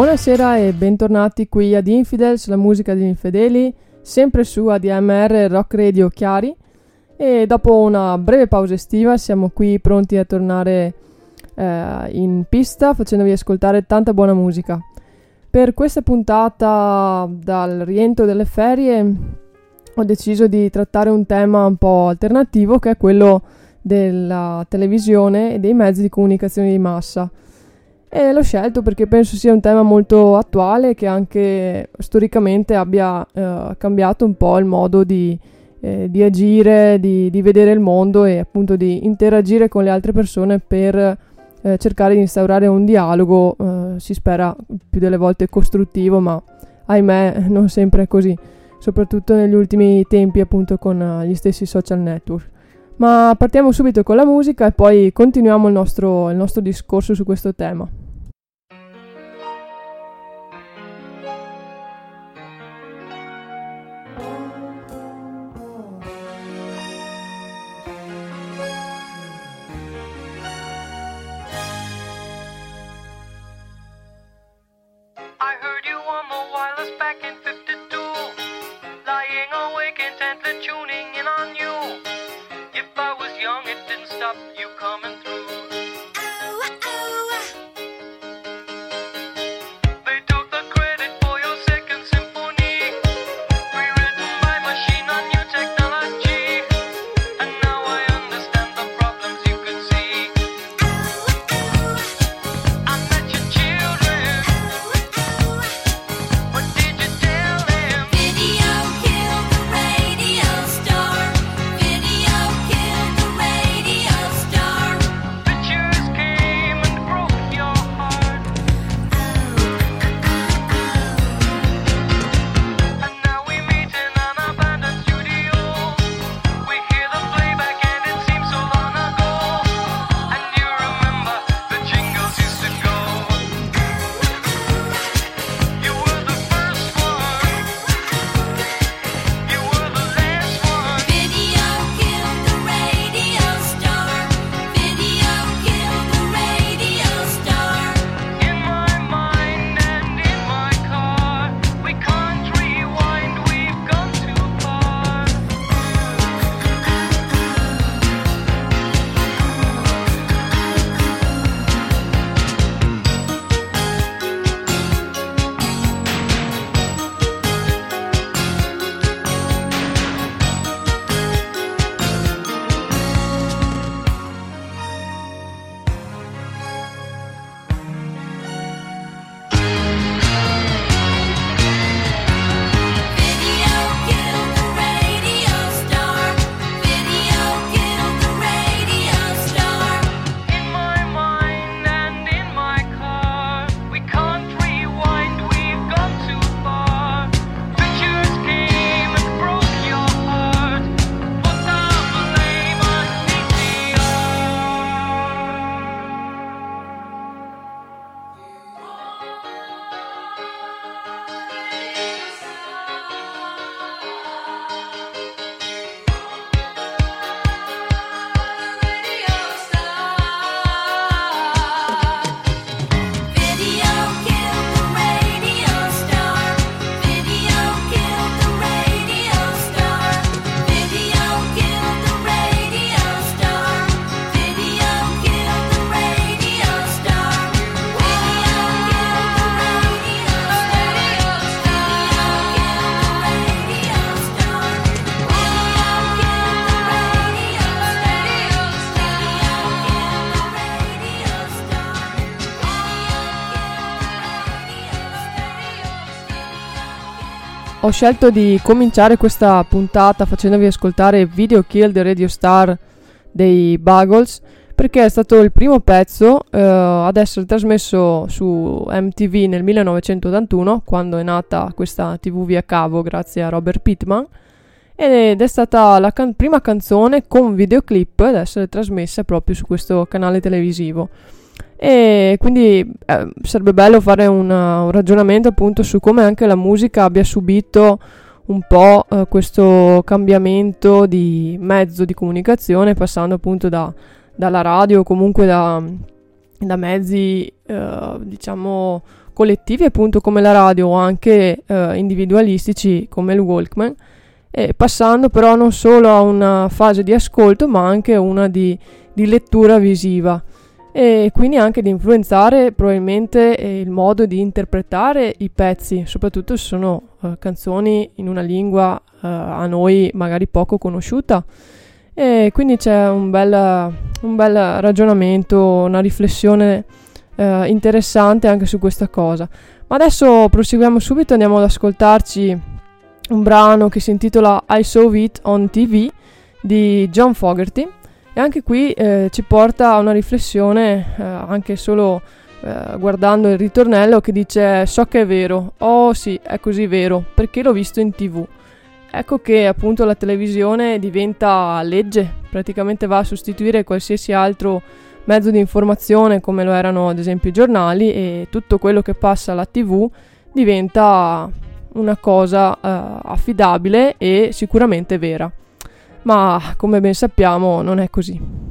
Buonasera e bentornati qui ad Infidels, la musica degli infedeli, sempre su ADMR Rock Radio Chiari. E dopo una breve pausa estiva siamo qui pronti a tornare eh, in pista facendovi ascoltare tanta buona musica. Per questa puntata dal rientro delle ferie ho deciso di trattare un tema un po' alternativo che è quello della televisione e dei mezzi di comunicazione di massa. E l'ho scelto perché penso sia un tema molto attuale che anche storicamente abbia eh, cambiato un po' il modo di, eh, di agire, di, di, vedere il mondo e appunto di interagire con le altre persone per eh, cercare di instaurare un dialogo, eh, si spera più delle volte costruttivo, ma ahimè non sempre è così, soprattutto negli ultimi tempi appunto con eh, gli stessi social network. Ma partiamo subito con la musica e poi continuiamo il nostro, il nostro discorso su questo tema. tuning. Ho scelto di cominciare questa puntata facendovi ascoltare Video Kill the Radio Star dei Buggles perché è stato il primo pezzo eh, ad essere trasmesso su MTV nel 1981 quando è nata questa TV via cavo grazie a Robert Pittman ed è stata la can- prima canzone con videoclip ad essere trasmessa proprio su questo canale televisivo. E quindi eh, sarebbe bello fare una, un ragionamento appunto su come anche la musica abbia subito un po' eh, questo cambiamento di mezzo di comunicazione, passando appunto da, dalla radio o comunque da, da mezzi eh, diciamo collettivi appunto come la radio o anche eh, individualistici come il Walkman, e passando però non solo a una fase di ascolto ma anche una di, di lettura visiva e quindi anche di influenzare probabilmente eh, il modo di interpretare i pezzi, soprattutto se sono uh, canzoni in una lingua uh, a noi magari poco conosciuta. E quindi c'è un bel, un bel ragionamento, una riflessione uh, interessante anche su questa cosa. Ma adesso proseguiamo subito, andiamo ad ascoltarci un brano che si intitola I Saw It on TV di John Fogerty e anche qui eh, ci porta a una riflessione, eh, anche solo eh, guardando il ritornello che dice so che è vero, oh sì, è così vero, perché l'ho visto in tv. Ecco che appunto la televisione diventa legge, praticamente va a sostituire qualsiasi altro mezzo di informazione come lo erano ad esempio i giornali e tutto quello che passa alla tv diventa una cosa uh, affidabile e sicuramente vera ma come ben sappiamo non è così.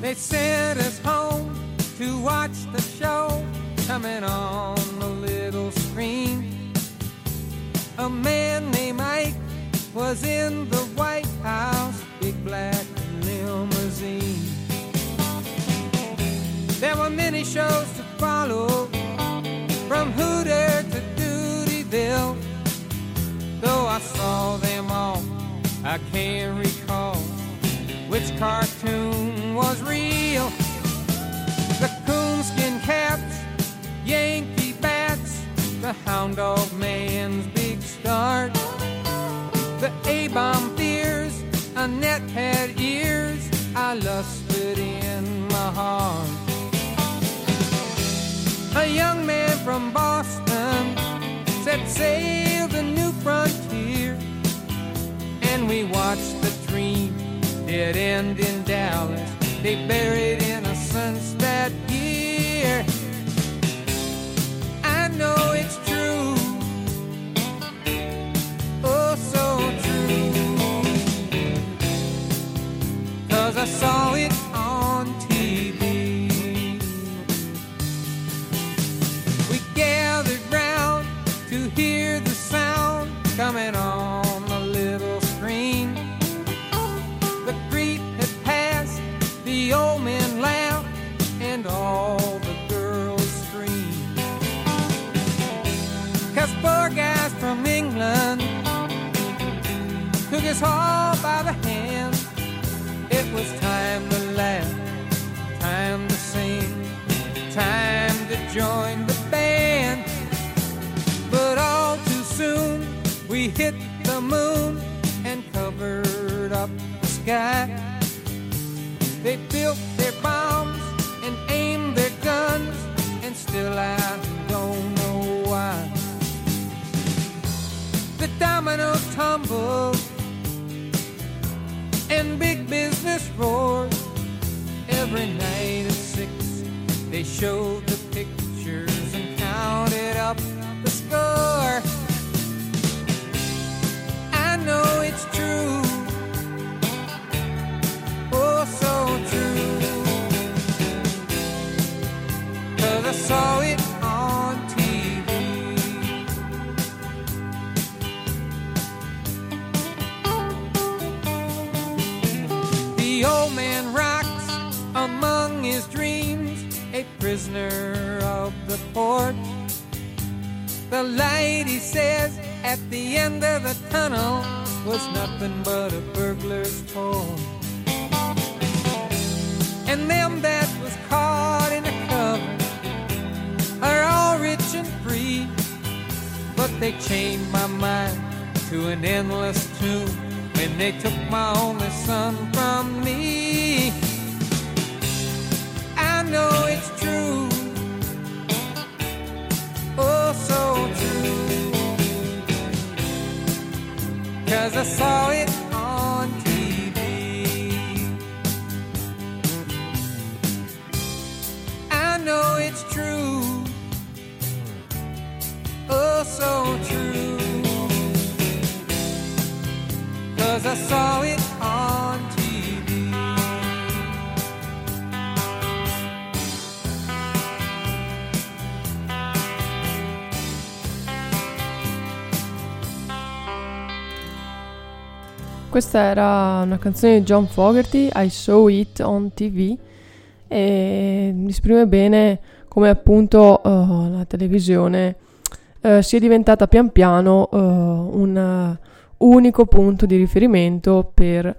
They sent us home to watch the show coming on the little screen. A man was in the White House, big black limousine. There were many shows to follow, from Hooter to Dutyville. Though I saw them all, I can't recall which cartoon was real. The coonskin caps, Yankee bats, the hound dog man's big start the A-bomb fears, Annette had ears, I lusted in my heart. A young man from Boston set sail the new frontier, and we watched the dream dead end in Dallas. They buried innocence I saw it on TV. We gathered round to hear the sound coming on the little screen. The Greek had passed, the old men laughed, and all the girls screamed. Cause four guys from England took us all time to join the band. But all too soon we hit the moon and covered up the sky. They built their bombs and aimed their guns, and still I don't know why. The dominoes tumbled and big business roars. Every night at six, they showed score. I know it's true, oh, so true. Cause I saw it on TV. The old man rocks among his dreams, a prisoner of the port. The light, he says, at the end of the tunnel was nothing but a burglar's toy. And them that was caught in a cover are all rich and free, but they chained my mind to an endless tomb when they took my only son from me. I know it's Cause I saw it on TV. I know it's true. Oh, so I saw it. Questa era una canzone di John Fogerty, I Saw It on TV, e esprime bene come appunto uh, la televisione uh, sia diventata pian piano uh, un unico punto di riferimento per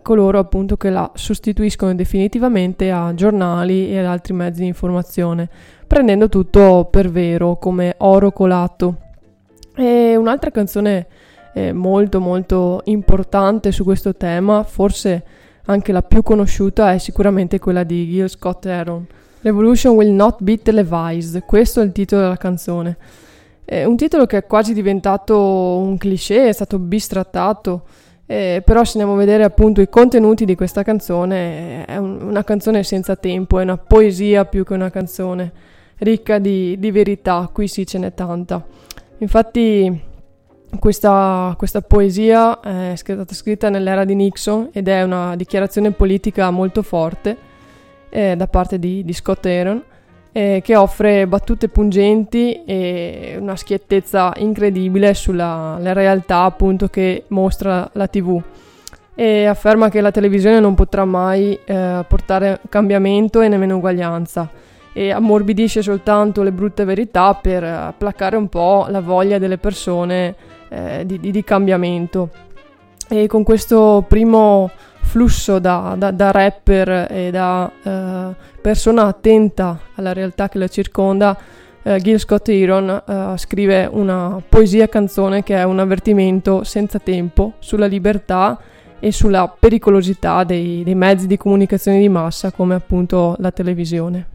coloro appunto che la sostituiscono definitivamente a giornali e ad altri mezzi di informazione, prendendo tutto per vero come oro colato. E un'altra canzone eh, molto molto importante su questo tema, forse anche la più conosciuta è sicuramente quella di Gil Scott Heron. Revolution will not be televised, questo è il titolo della canzone. È un titolo che è quasi diventato un cliché, è stato bistrattato, eh, però se andiamo a vedere appunto i contenuti di questa canzone, è un, una canzone senza tempo, è una poesia più che una canzone, ricca di, di verità, qui sì ce n'è tanta. Infatti questa, questa, poesia è stata scritta nell'era di Nixon ed è una dichiarazione politica molto forte eh, da parte di, di Scott Aaron eh, che offre battute pungenti e una schiettezza incredibile sulla realtà appunto che mostra la TV e afferma che la televisione non potrà mai eh, portare cambiamento e nemmeno uguaglianza e ammorbidisce soltanto le brutte verità per eh, placare un po' la voglia delle persone eh, di, di, cambiamento. E con questo primo flusso da, da, da rapper e da eh, persona attenta alla realtà che la circonda, eh, Gil Scott Heron eh, scrive una poesia canzone che è un avvertimento senza tempo sulla libertà e sulla pericolosità dei, dei mezzi di comunicazione di massa come appunto la televisione.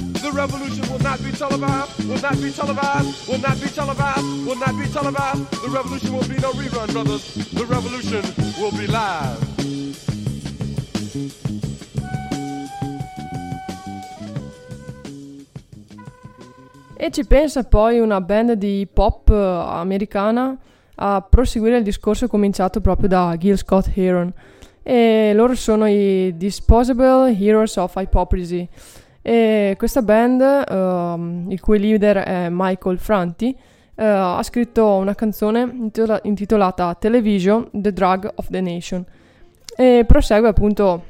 The revolution will not be televised, will not be televised, will not be televised, will not be televised. The revolution will be no rerun, brothers. The revolution will be live. E ci pensa poi una band di pop eh, americana a proseguire il discorso cominciato proprio da Gil Scott Heron. E loro sono i Disposable Heroes of Hypocrisy. E questa band, uh, il cui leader è Michael Franti, uh, ha scritto una canzone intitola- intitolata Television, The Drug of the Nation. E prosegue appunto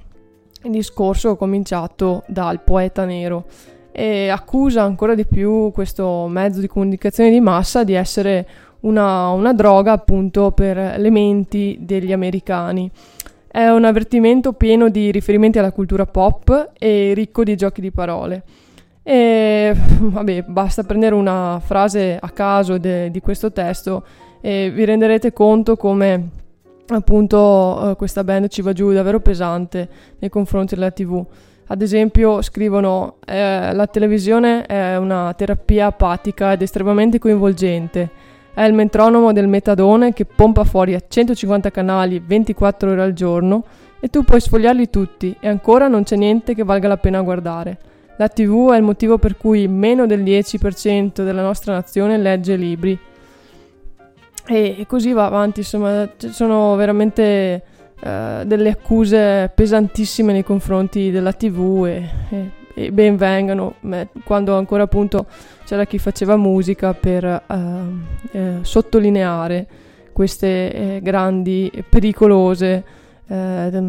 il discorso cominciato dal poeta nero e accusa ancora di più questo mezzo di comunicazione di massa di essere una, una droga appunto per le menti degli americani. È un avvertimento pieno di riferimenti alla cultura pop e ricco di giochi di parole. E vabbè, basta prendere una frase a caso de, di questo testo e vi renderete conto come appunto questa band ci va giù davvero pesante nei confronti della TV. Ad esempio scrivono eh, la televisione è una terapia apatica ed estremamente coinvolgente. È il metronomo del metadone che pompa fuori a 150 canali 24 ore al giorno e tu puoi sfogliarli tutti e ancora non c'è niente che valga la pena guardare. La TV è il motivo per cui meno del 10% della nostra nazione legge libri. E così va avanti, insomma, ci sono veramente uh, delle accuse pesantissime nei confronti della TV e, e, e ben vengano, quando ancora appunto c'era chi faceva musica per uh, eh, sottolineare queste eh, grandi, pericolose eh,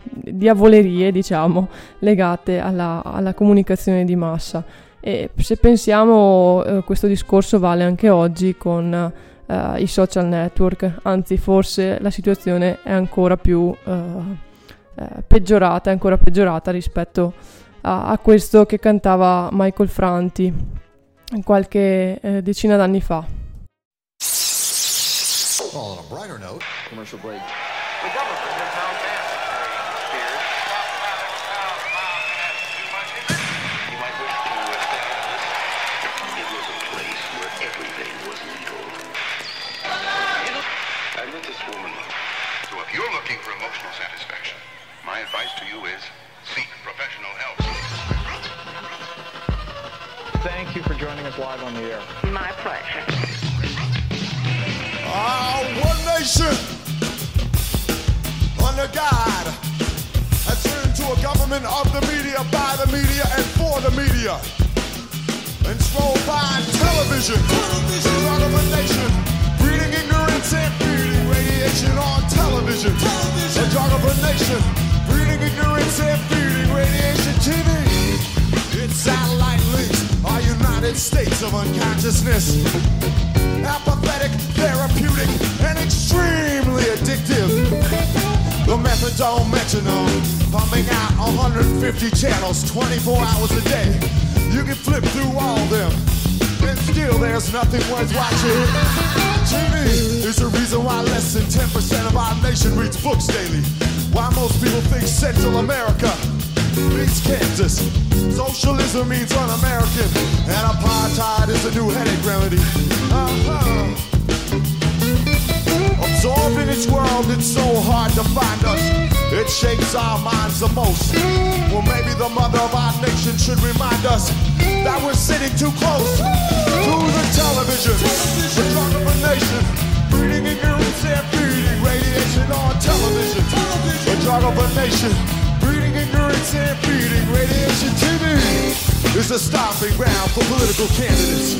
diavolerie, diciamo, legate alla, alla, comunicazione di massa. E se pensiamo, eh, questo discorso vale anche oggi con eh, i social network, anzi forse la situazione è ancora più eh, peggiorata, ancora peggiorata rispetto a a, a questo che cantava Michael Franti qualche eh, decina d'anni fa. Well, on a brighter note, commercial break. Joining us live on the air. My pleasure. Ah, one nation under God has turned into a government of the media, by the media, and for the media. Controlled by television, television. drug of a nation, breeding ignorance and feeding radiation on television. television. The drug of a nation, breeding ignorance and feeding radiation TV. Our States of unconsciousness. Apathetic, therapeutic, and extremely addictive. The methadone metronome, pumping out 150 channels 24 hours a day. You can flip through all them, and still there's nothing worth watching. TV is the reason why less than 10% of our nation reads books daily. Why most people think Central America means Kansas. Socialism means un-American, and apartheid is a new headache remedy. Uh-huh. Absorbed in its world, it's so hard to find us. It shapes our minds the most. Well, maybe the mother of our nation should remind us that we're sitting too close to the television. Drug of a nation, breeding ignorance and feeding radiation on television. The drug of a nation breeding ignorance and feeding radiation TV is a stomping ground for political candidates.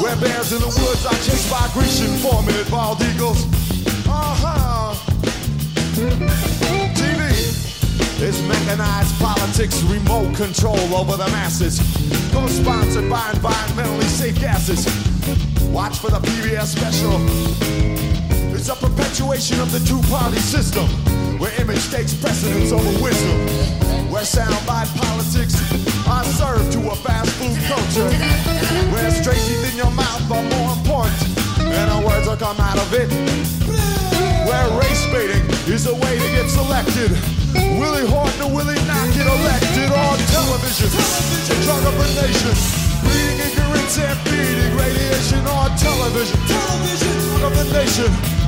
Where bears in the woods are chased by Grecian four-minute bald eagles. Uh-huh. TV is mechanized politics, remote control over the masses. Co-sponsored by environmentally safe gases. Watch for the PBS special. It's a perpetuation of the two-party system where image takes precedence over wisdom, where soundbite politics are served to a fast food culture, where straight teeth in your mouth are more important and the words that come out of it, where race baiting is a way to get selected. Willie Horton or Willie not get elected on television. television. Drug of a nation. Breeding ignorance and feeding radiation on television. Television. Of the nation.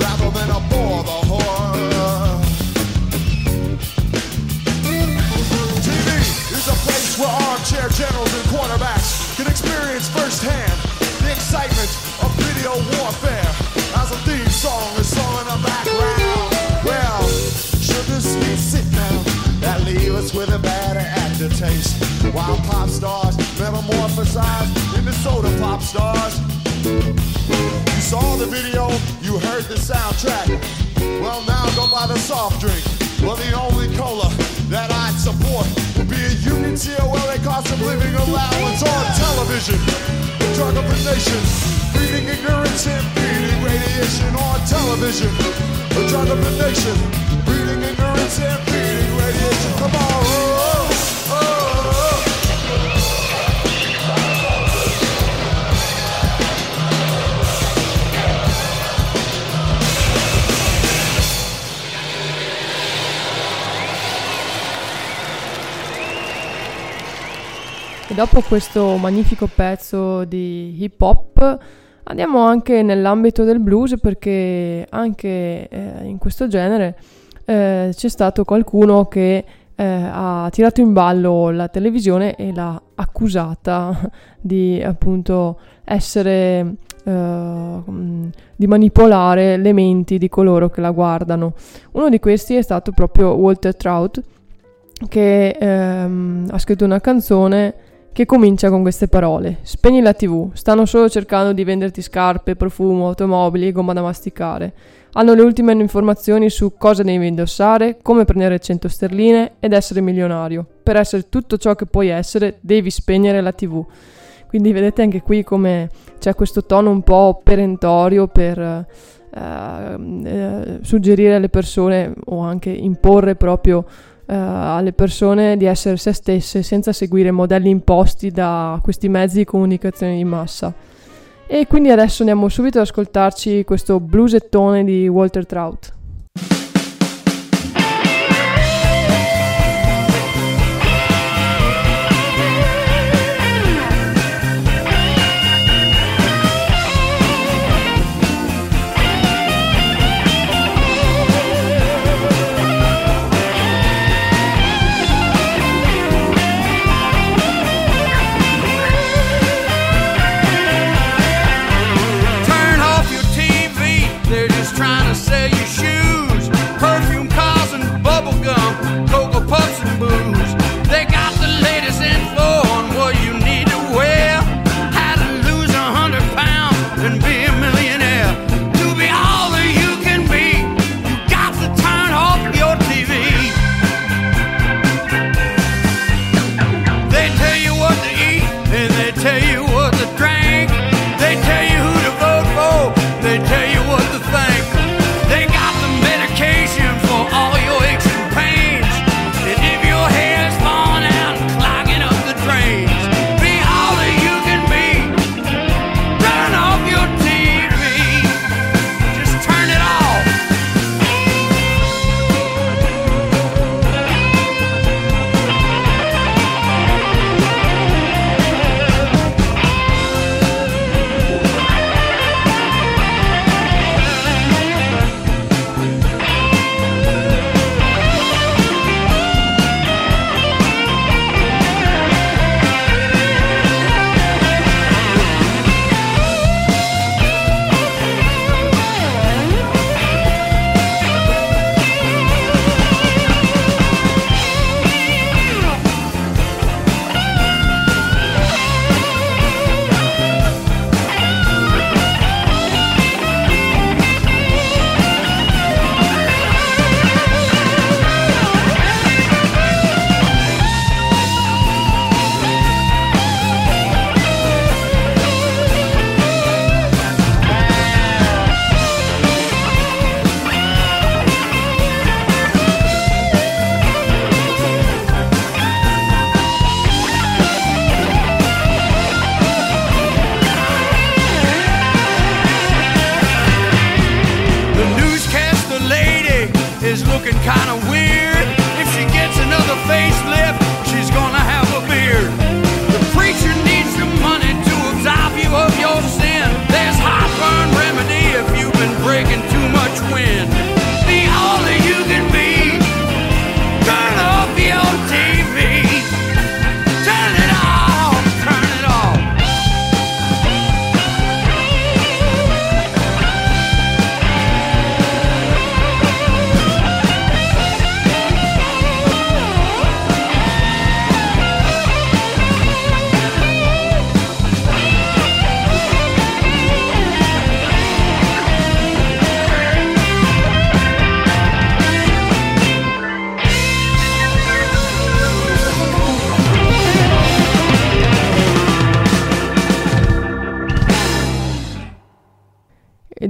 rather than abhor the horror. TV is a place where armchair generals and quarterbacks can experience firsthand the excitement of video warfare as a theme song is sung in the background. Well, sit that leave us with a bad aftertaste? While pop stars metamorphosize into soda pop stars. You saw the video, you heard the soundtrack. Well, now go buy the soft drink. Well, the only cola that I'd support would be a Union COLA cost of living allowance on television. Drug of the nation, feeding ignorance and feeding radiation on television. Drug of nation, feeding ignorance and E dopo questo magnifico pezzo di hip hop andiamo anche nell'ambito del blues perché anche eh, in questo genere eh, c'è stato qualcuno che eh, ha tirato in ballo la televisione e l'ha accusata di appunto essere eh, mm, di manipolare le menti di coloro che la guardano. Uno di questi è stato proprio Walter Trout che ehm, ha scritto una canzone che comincia con queste parole. Spegni la tv, stanno solo cercando di venderti scarpe, profumo, automobili e gomma da masticare. Hanno le ultime informazioni su cosa devi indossare, come prendere 100 sterline ed essere milionario. Per essere tutto ciò che puoi essere, devi spegnere la tv. Quindi vedete anche qui come c'è questo tono un po' perentorio per eh, eh, suggerire alle persone o anche imporre proprio eh, alle persone di essere se stesse senza seguire modelli imposti da questi mezzi di comunicazione di massa. E quindi adesso andiamo subito ad ascoltarci questo bluesettone di Walter Trout.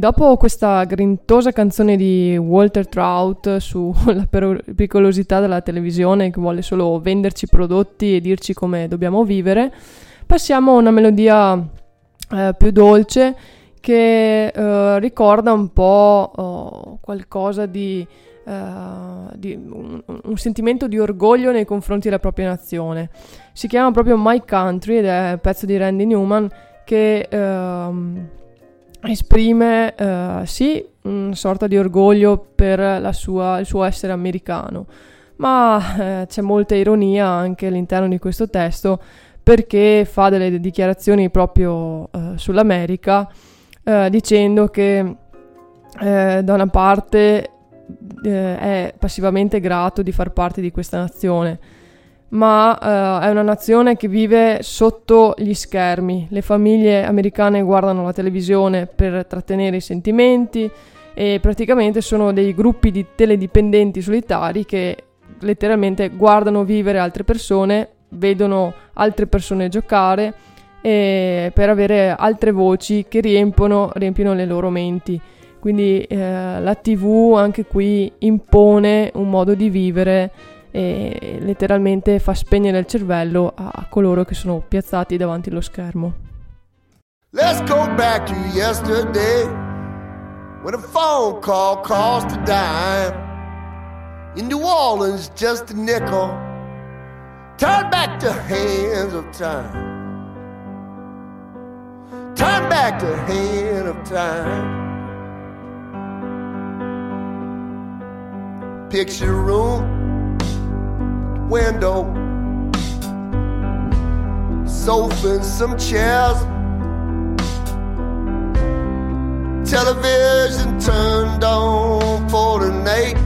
Dopo questa grintosa canzone di Walter Trout sulla pericolosità della televisione che vuole solo venderci prodotti e dirci come dobbiamo vivere, passiamo a una melodia eh, più dolce che eh, ricorda un po' oh, qualcosa di, eh, di un, un, sentimento di orgoglio nei confronti della propria nazione. Si chiama proprio My Country ed è un pezzo di Randy Newman che ehm, esprime eh, sì una sorta di orgoglio per sua, il suo essere americano, ma eh, c'è molta ironia anche all'interno di questo testo perché fa delle dichiarazioni proprio eh, sull'America eh, dicendo che eh, da una parte eh, è passivamente grato di far parte di questa nazione ma uh, è una nazione che vive sotto gli schermi. Le famiglie americane guardano la televisione per trattenere i sentimenti e praticamente sono dei gruppi di teledipendenti solitari che letteralmente guardano vivere altre persone, vedono altre persone giocare per avere altre voci che riempiono, riempiono le loro menti. Quindi eh, la TV anche qui impone un modo di vivere e letteralmente fa spegnere il cervello a coloro che sono piazzati davanti allo schermo. Let's go back to yesterday when a phone call cost a dime. In New Orleans, just a nickel. Turn back the hands of time. Turn back the hand of time. Picture room window, sofa and some chairs, television turned on for the night.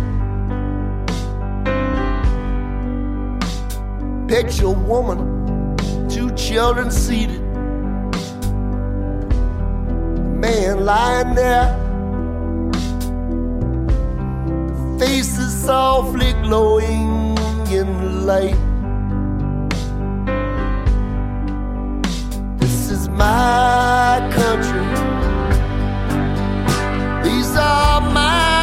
Picture woman, two children seated, man lying there. Faces softly glowing in light. This is my country. These are my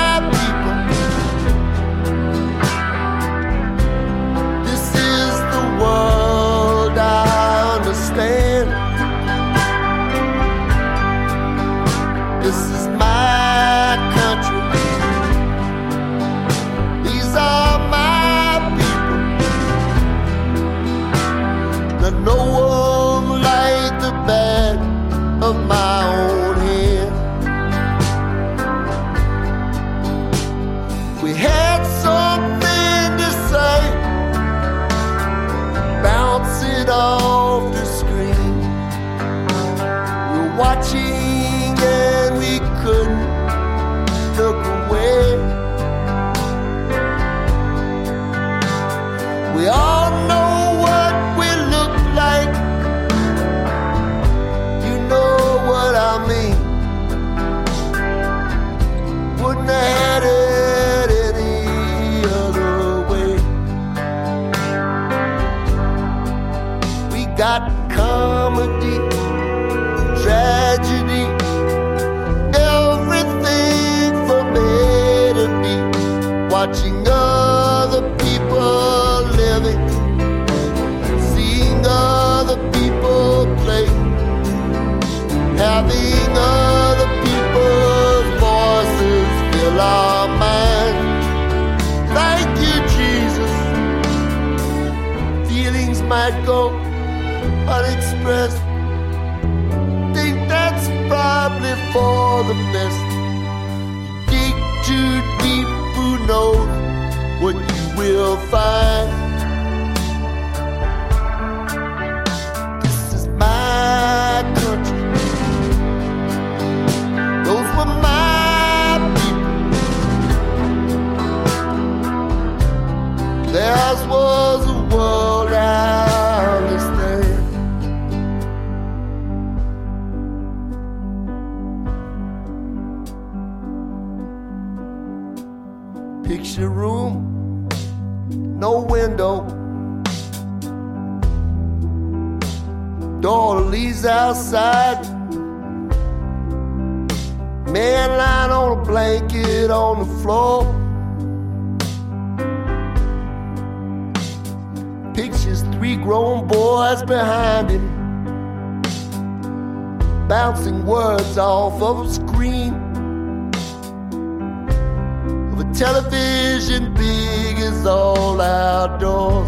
a television big as all outdoors.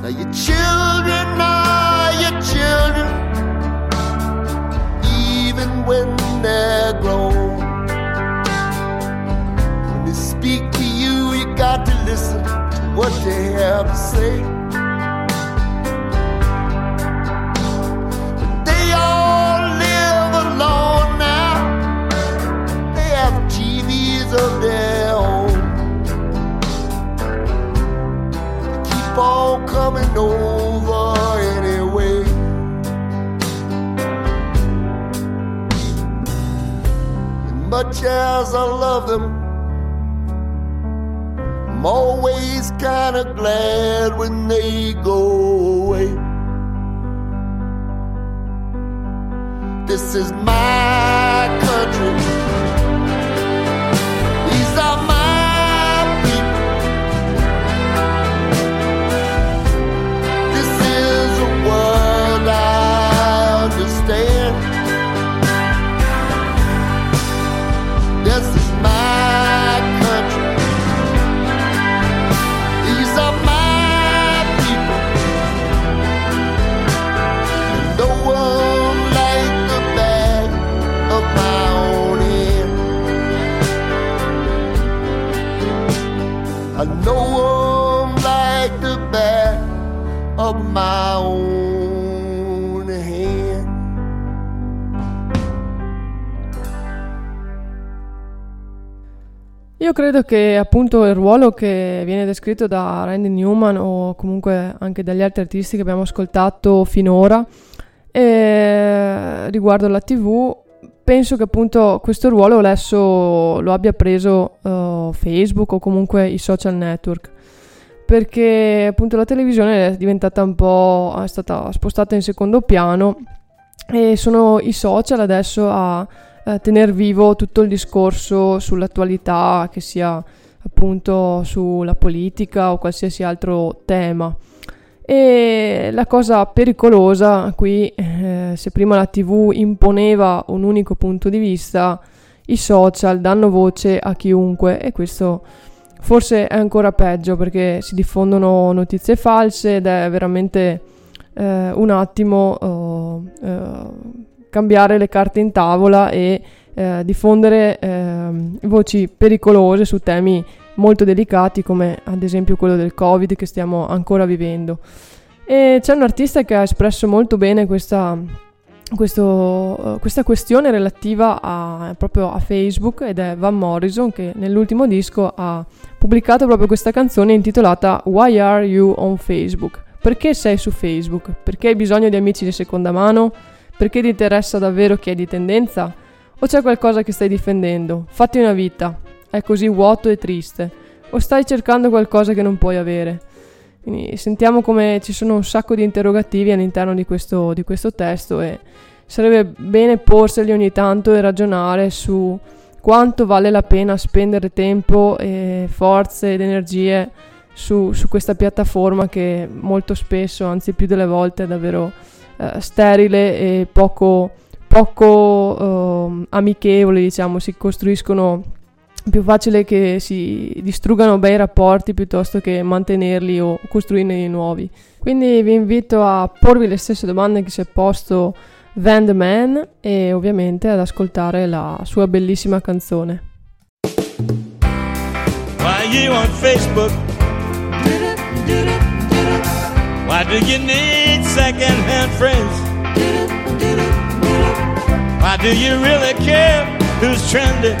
Now your children are your children, even when they're grown. When they speak to you, you got to listen to what they have to say. Coming over anyway. And much as I love them, I'm always kinda glad when they go away. This is my credo che appunto il ruolo che viene descritto da Randy Newman o comunque anche dagli altri artisti che abbiamo ascoltato finora eh, riguardo la TV, penso che appunto questo ruolo adesso lo abbia preso eh, Facebook o comunque i social network. Perché appunto la televisione è diventata un po', è stata spostata in secondo piano e sono i social adesso a eh, tenere vivo tutto il discorso sull'attualità, che sia appunto sulla politica o qualsiasi altro tema. E la cosa pericolosa qui, eh, se prima la TV imponeva un unico punto di vista, i social danno voce a chiunque e questo forse è ancora peggio perché si diffondono notizie false ed è veramente eh, un attimo eh, eh, cambiare le carte in tavola e eh, diffondere ehm, voci pericolose su temi molto delicati come ad esempio quello del covid che stiamo ancora vivendo e c'è un artista che ha espresso molto bene questa, questo, eh, questa questione relativa a, proprio a Facebook ed è Van Morrison che nell'ultimo disco ha pubblicato proprio questa canzone intitolata Why Are You on Facebook? Perché sei su Facebook? Perché hai bisogno di amici di seconda mano? Perché ti interessa davvero chi è di tendenza? O c'è qualcosa che stai difendendo? Fatti una vita. È così vuoto e triste. O stai cercando qualcosa che non puoi avere? Quindi sentiamo come ci sono un sacco di interrogativi all'interno di questo, di questo testo e sarebbe bene porseli ogni tanto e ragionare su quanto vale la pena spendere tempo e forze ed energie su, su questa piattaforma che molto spesso, anzi più delle volte, è davvero eh, sterile e poco, poco eh, amichevole, diciamo, si costruiscono più facile che si distruggano bei rapporti piuttosto che mantenerli o costruirne di nuovi. Quindi vi invito a porvi le stesse domande che si è posto Van the Man e ovviamente ad ascoltare la sua bellissima canzone. Why you on Facebook? Why do you need second-hand friends? Why do you really care who's trending?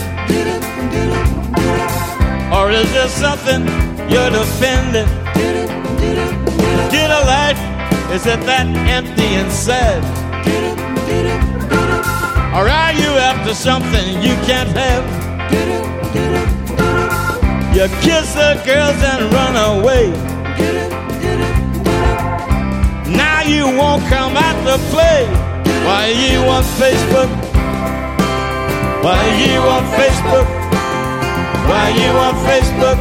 Or is there something you're defending? Get a life, is it that empty and sad? Or are you after something you can't have? You kiss the girls and run away. Now you won't come out to play. Why you on Facebook? Why you on Facebook? Why you on Facebook?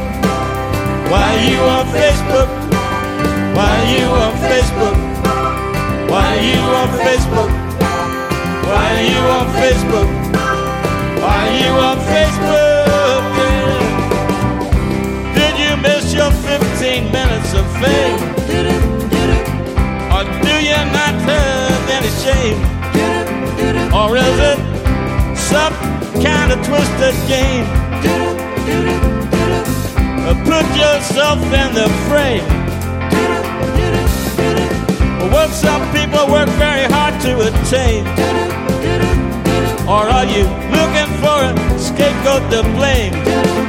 Why you on Facebook? Why you on Facebook? Why you on Facebook? Why you on Facebook? Why you on Facebook? Did you miss your 15 minutes of fame? Have any shame? Or is it some kind of twisted game? Put yourself in the frame. What some people work very hard to attain. Or are you looking for a scapegoat to blame?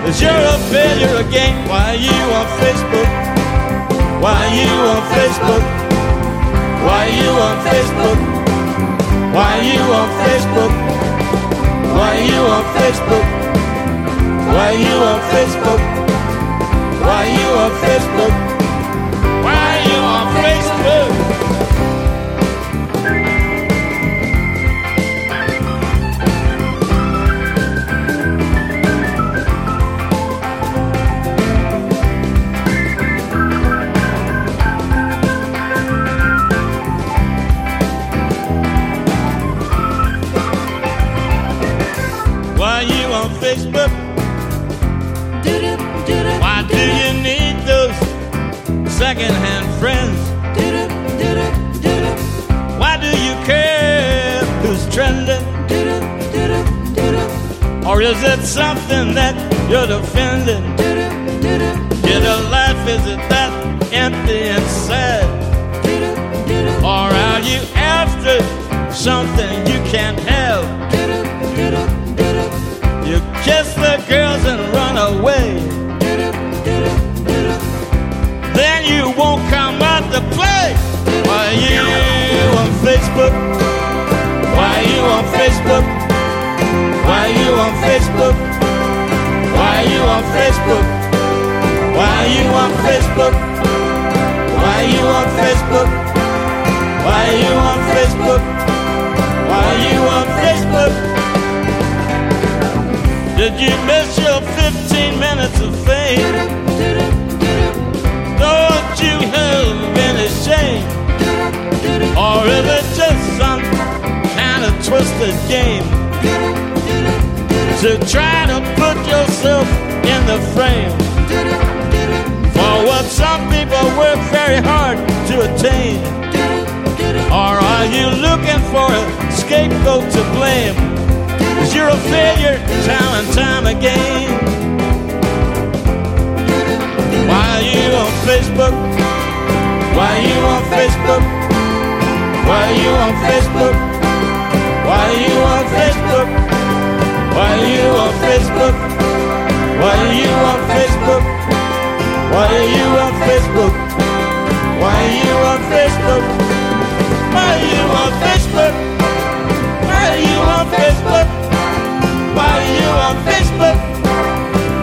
Cause you're a failure again. Why are you on Facebook? Why are you on Facebook? Why you on Facebook? Why you on Facebook? Why you on Facebook? Why you on Facebook? Why you on Facebook? Why you on Facebook? secondhand friends. Why do you care who's trending? Or is it something that you're defending? Did it, a life is it that empty and sad? Or are you after something? You on Facebook? Why you on Facebook? Why you on Facebook? Why you on Facebook? Why you on Facebook? Why you on Facebook? Why you on Facebook? Why you on Facebook? Did you miss your 15 minutes of fame? Don't you have any shame? Or is it just some kind of twisted game? To try to put yourself in the frame For what some people work very hard to attain Or are you looking for a scapegoat to blame? Cause you're a failure time and time again. Why are you on Facebook? Why are you on Facebook? Why are you on Facebook? Why are you on Facebook? Why are you on Facebook? Why are you on Facebook? Why are you on Facebook? Why are you on Facebook? Why are you on Facebook? Why are you on Facebook? Why you on Facebook?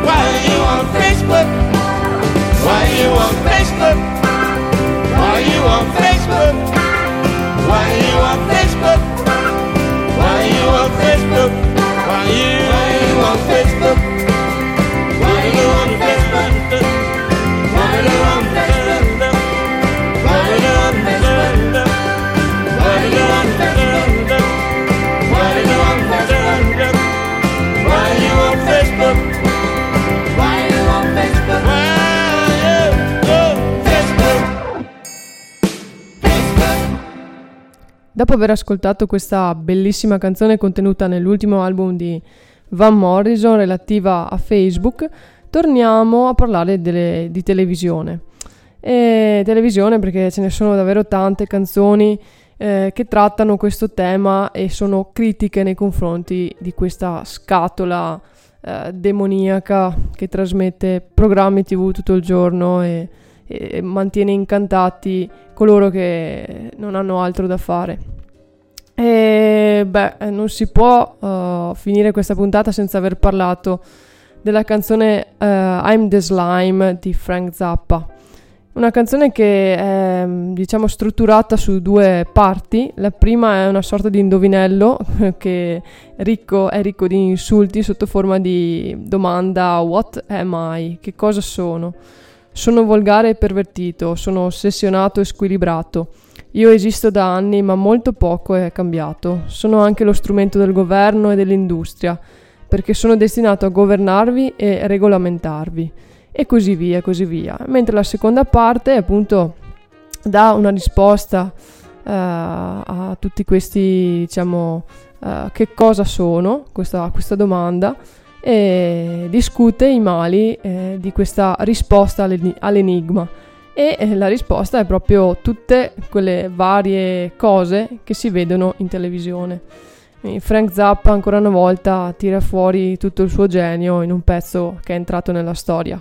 Why you on Facebook? Why you on Facebook? Why you on Facebook? Dopo aver ascoltato questa bellissima canzone contenuta nell'ultimo album di Van Morrison relativa a Facebook, torniamo a parlare delle- di televisione. E televisione perché ce ne sono davvero tante canzoni eh, che trattano questo tema e sono critiche nei confronti di questa scatola eh, demoniaca che trasmette programmi tv tutto il giorno e, e mantiene incantati coloro che non hanno altro da fare. E beh, eh, non si può uh, finire questa puntata senza aver parlato della canzone uh, I'm the Slime di Frank Zappa. Una canzone che è diciamo strutturata su due parti. La prima è una sorta di indovinello che ricco, è ricco di insulti sotto forma di domanda What am I? Che cosa sono? Sono volgare e pervertito, sono ossessionato e squilibrato. Io esisto da anni, ma molto poco è cambiato. Sono anche lo strumento del governo e dell'industria, perché sono destinato a governarvi e regolamentarvi e così via, così via. Mentre la seconda parte appunto dà una risposta uh, a tutti questi, diciamo, uh, che cosa sono, questa, questa, domanda, e discute i mali eh, di questa risposta all'enigma. E eh, la risposta è proprio tutte quelle varie cose che si vedono in televisione. Frank Zappa ancora una volta tira fuori tutto il suo genio in un pezzo che è entrato nella storia.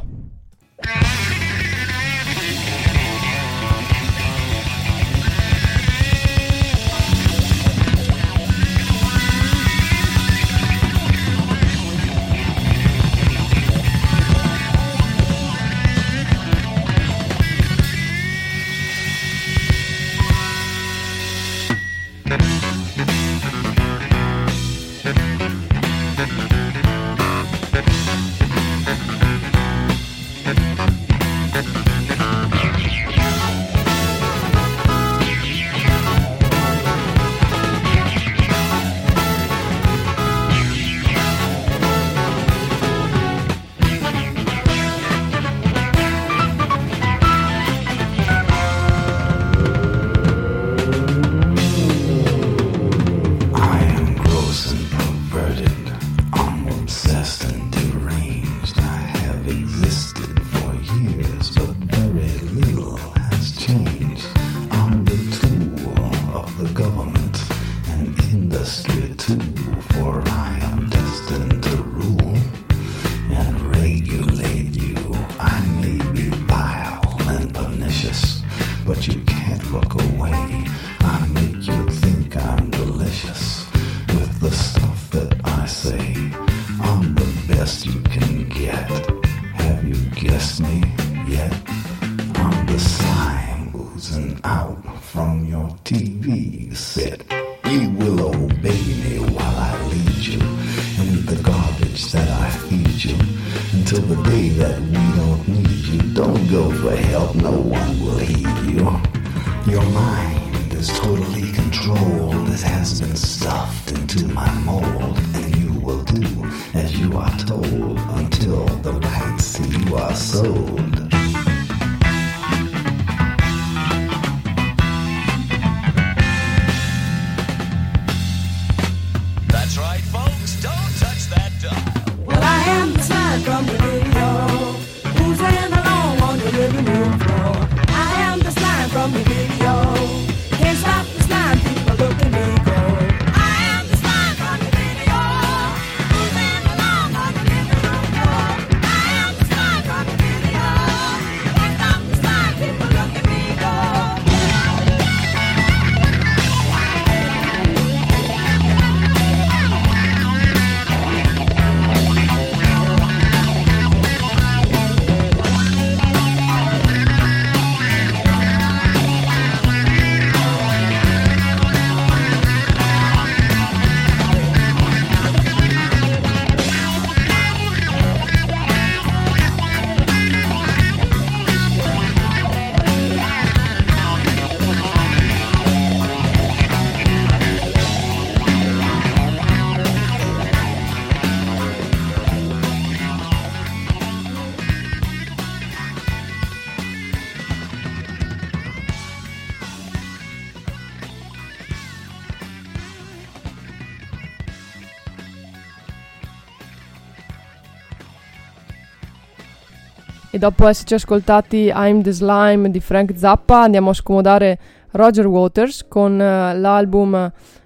Dopo esserci ascoltati I'm the Slime di Frank Zappa andiamo a scomodare Roger Waters con uh, l'album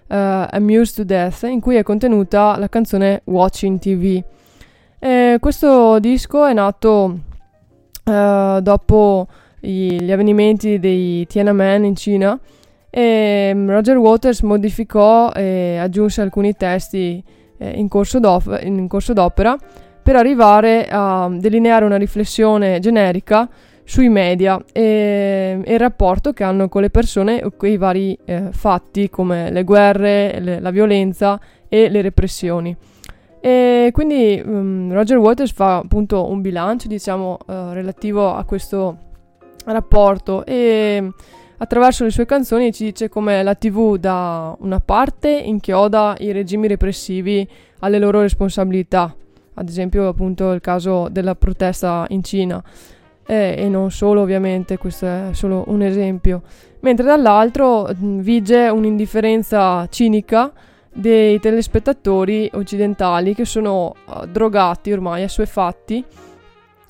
uh, Amused to Death in cui è contenuta la canzone Watching TV. E questo disco è nato uh, dopo gli, gli, avvenimenti dei Tiananmen in Cina e mm, Roger Waters modificò e aggiunse alcuni testi eh, in, corso in corso d'opera per arrivare a delineare una riflessione generica sui media e, e, il rapporto che hanno con le persone quei vari eh, fatti come le guerre, le, la violenza e le repressioni. E quindi um, Roger Waters fa appunto un bilancio, diciamo, uh, relativo a questo rapporto e attraverso le sue canzoni ci dice come la TV da una parte inchioda i regimi repressivi alle loro responsabilità, ad esempio appunto il caso della protesta in Cina eh, e non solo ovviamente, questo è solo un esempio, mentre dall'altro vige un'indifferenza cinica dei telespettatori occidentali che sono uh, drogati ormai, assuefatti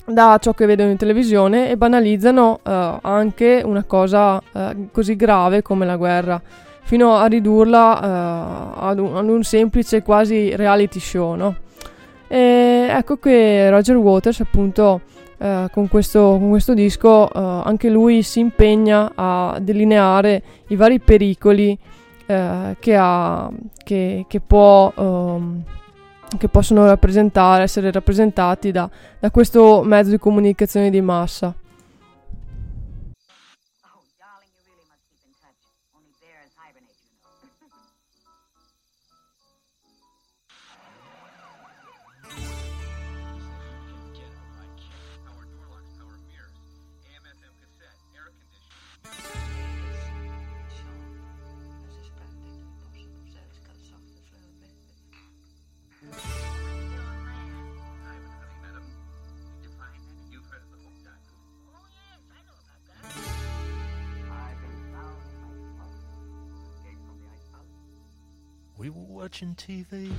da ciò che vedono in televisione e banalizzano uh, anche una cosa uh, così grave come la guerra, fino a ridurla ad un, ad, un, semplice quasi reality show. No? E ecco che Roger Waters appunto Uh, con, questo, con, questo, disco uh, anche lui si impegna a delineare i vari pericoli uh, che, ha, che, che, può, um, che, possono rappresentare, essere rappresentati da, da questo mezzo di comunicazione di massa. Watching TV,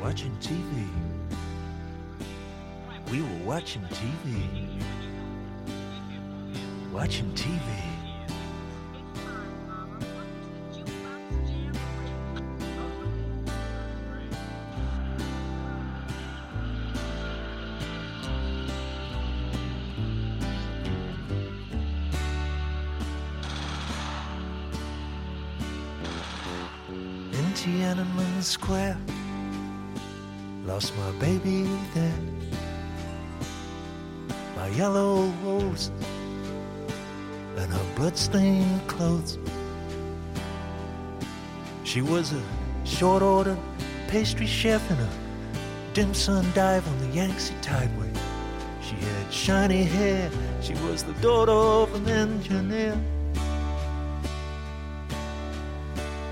watching TV. We were watching TV, watching TV. Tiananmen Square. Lost my baby there. My yellow rose and her bloodstained clothes. She was a short order pastry chef in a dim sun dive on the Yangtze Tideway. She had shiny hair. She was the daughter of an engineer.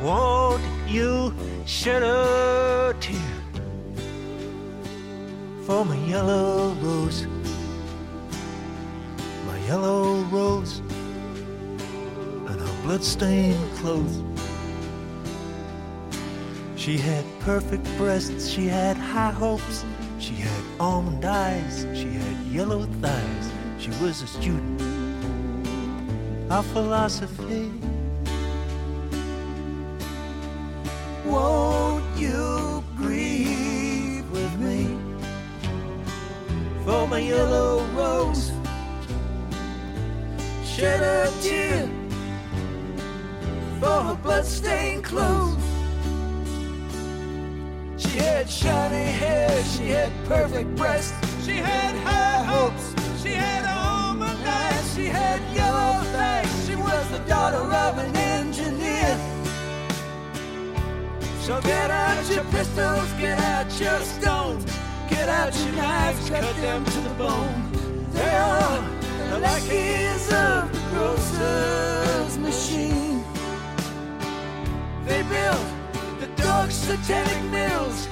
Won't you shed a tear for my yellow rose? My yellow rose and her bloodstained clothes. She had perfect breasts, she had high hopes, she had almond eyes, she had yellow thighs. She was a student of philosophy. Won't you grieve with me for my yellow rose? Shed a tear for her bloodstained clothes. She had shiny hair, she had perfect breasts, she had high hopes, she had almond eyes, she had yellow thighs. She was the daughter of an So get out your pistols, get out your stones, get out your knives, cut them to the bone. They are the lackeys of the grocer's machine. They build the dog satanic mills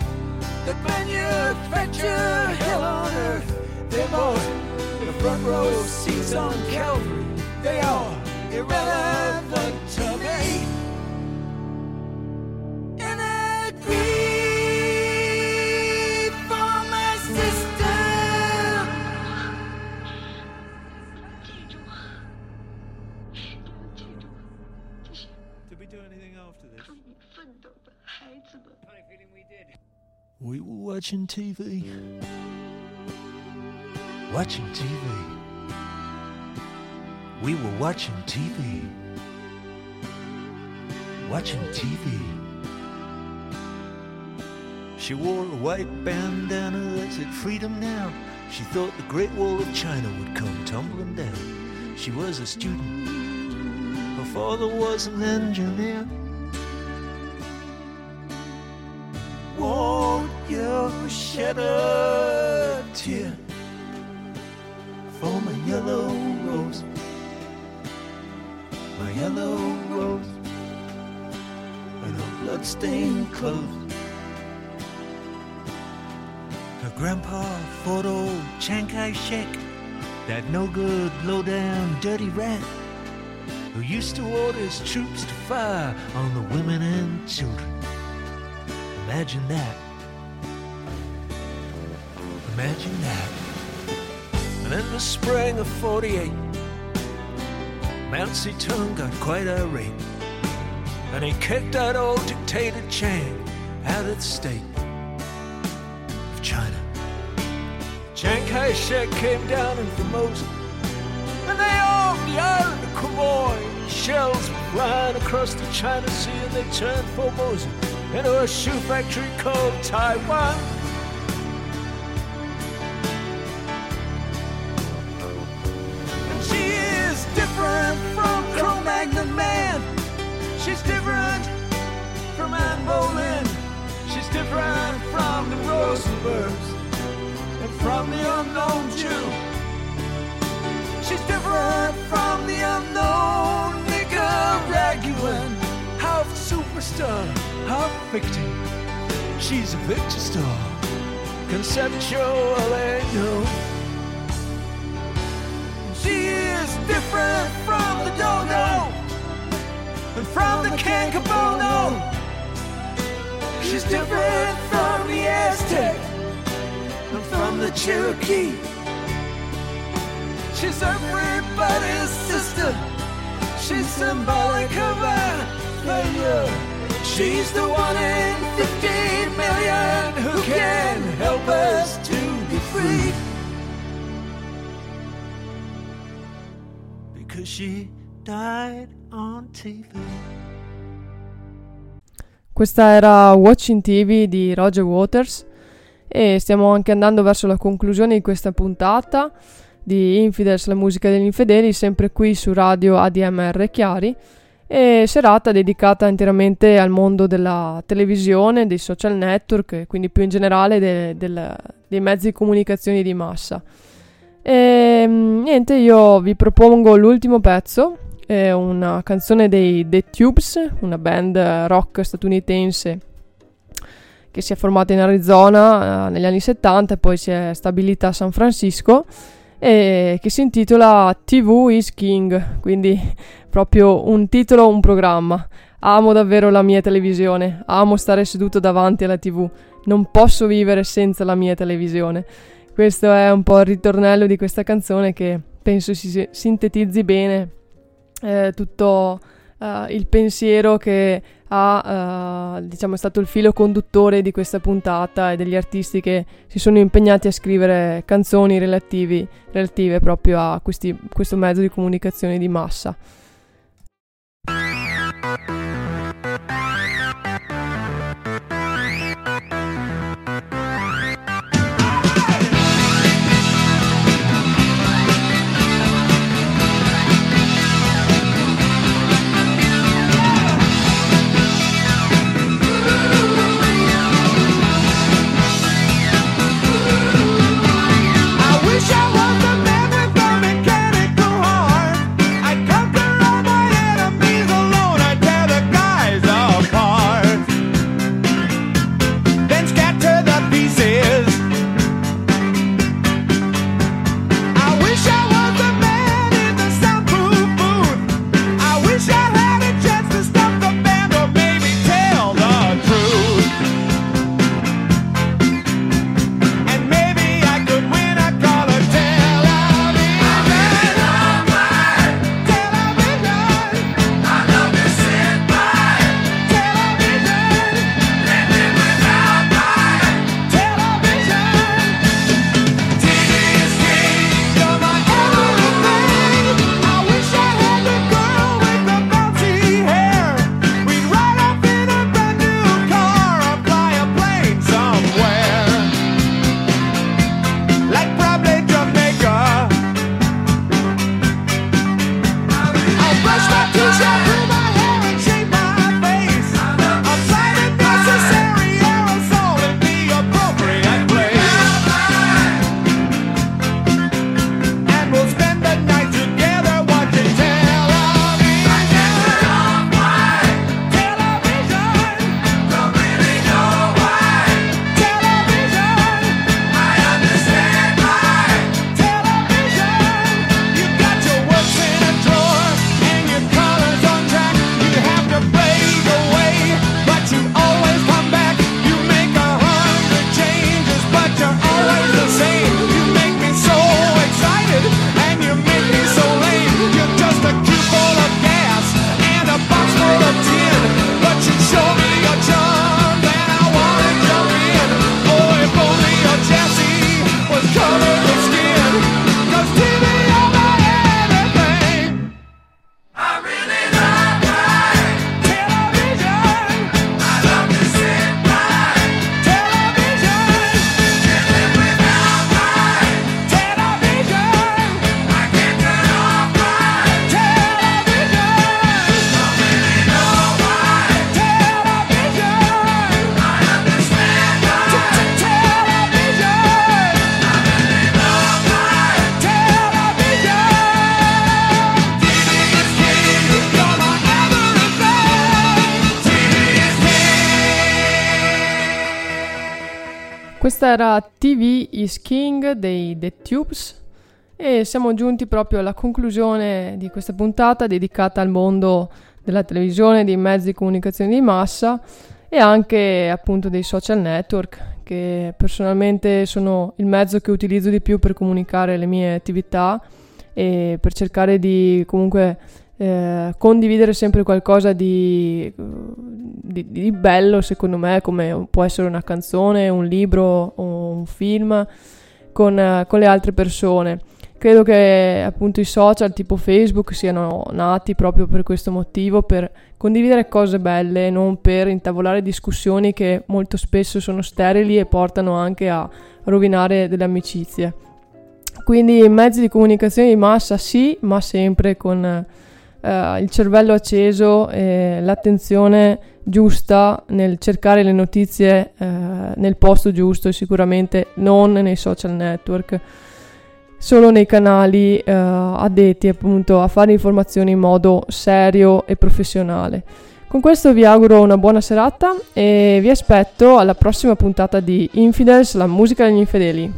that manufacture hell on earth. They bought the front row seats on Calvary. They are irrelevant We were watching TV. Watching TV. We were watching TV. Watching TV. She wore a white bandana that said freedom now. She thought the Great Wall of China would come tumbling down. She was a student. Her father was an engineer. Won't you shed a tear for my yellow rose? My yellow rose and her bloodstained clothes. Her grandpa fought old Chiang Kai-shek, that no good, low down, dirty rat who used to order his troops to fire on the women and children. Imagine that. Imagine that. And in the spring of 48, Mao Zedong got quite irate. And he kicked that old dictator Chiang out of the state of China. Chiang Kai-shek came down in Formosa. And they armed the island of Quemoy. Shells were flying across the China Sea and they turned Formosa into a shoe factory called Taiwan. And she is different from Cro-Magnon Man. She's different from Anne Boleyn. She's different from the Rosenbergs and from the unknown Jew. She's different from the unknown Nicaraguan. Half superstar, half victim. She's a picture star, conceptual angel. She is different from the dodo and from the cancabono. She's different from the Aztec and from the Cherokee. She's everybody's sister. She's symbolic of our failure. She's the one in 15 million who can help us to be free. Because she died on TV. Questa era Watching TV di Roger Waters e stiamo anche andando verso la conclusione di questa puntata di Infidels, la musica degli infedeli, sempre qui su radio ADMR Chiari e serata dedicata interamente al mondo della televisione, dei social network e quindi più in generale de- del- dei mezzi di comunicazione di massa. E mm, niente, io vi propongo l'ultimo pezzo, è una canzone dei The Tubes, una band rock statunitense che si è formata in Arizona eh, negli anni 70 e poi si è stabilita a San Francisco e che si intitola TV is King, quindi proprio un titolo, un programma. Amo davvero la mia televisione, amo stare seduto davanti alla TV, non posso vivere senza la mia televisione. Questo è un po' il ritornello di questa canzone che penso si sintetizzi bene eh, tutto eh, il pensiero che ha, eh, diciamo, è stato il filo conduttore di questa puntata e degli artisti che si sono impegnati a scrivere canzoni relativi, relative proprio a questi, questo mezzo di comunicazione di massa. Questa era TV is King dei The Tubes e siamo giunti proprio alla conclusione di questa puntata dedicata al mondo della televisione, dei mezzi di comunicazione di massa e anche appunto dei social network che personalmente sono il mezzo che utilizzo di più per comunicare le mie attività e per cercare di comunque eh, condividere sempre qualcosa di, di, di, bello secondo me come può essere una canzone, un libro o un film con, con le altre persone. Credo che appunto i social tipo Facebook siano nati proprio per questo motivo, per condividere cose belle, non per intavolare discussioni che molto spesso sono sterili e portano anche a rovinare delle amicizie. Quindi mezzi di comunicazione di massa sì, ma sempre con eh, il cervello acceso e l'attenzione giusta nel cercare le notizie eh, nel posto giusto e sicuramente non nei social network solo nei canali eh, addetti appunto a fare informazioni in modo serio e professionale. Con questo vi auguro una buona serata e vi aspetto alla prossima puntata di Infidels, la musica degli infedeli.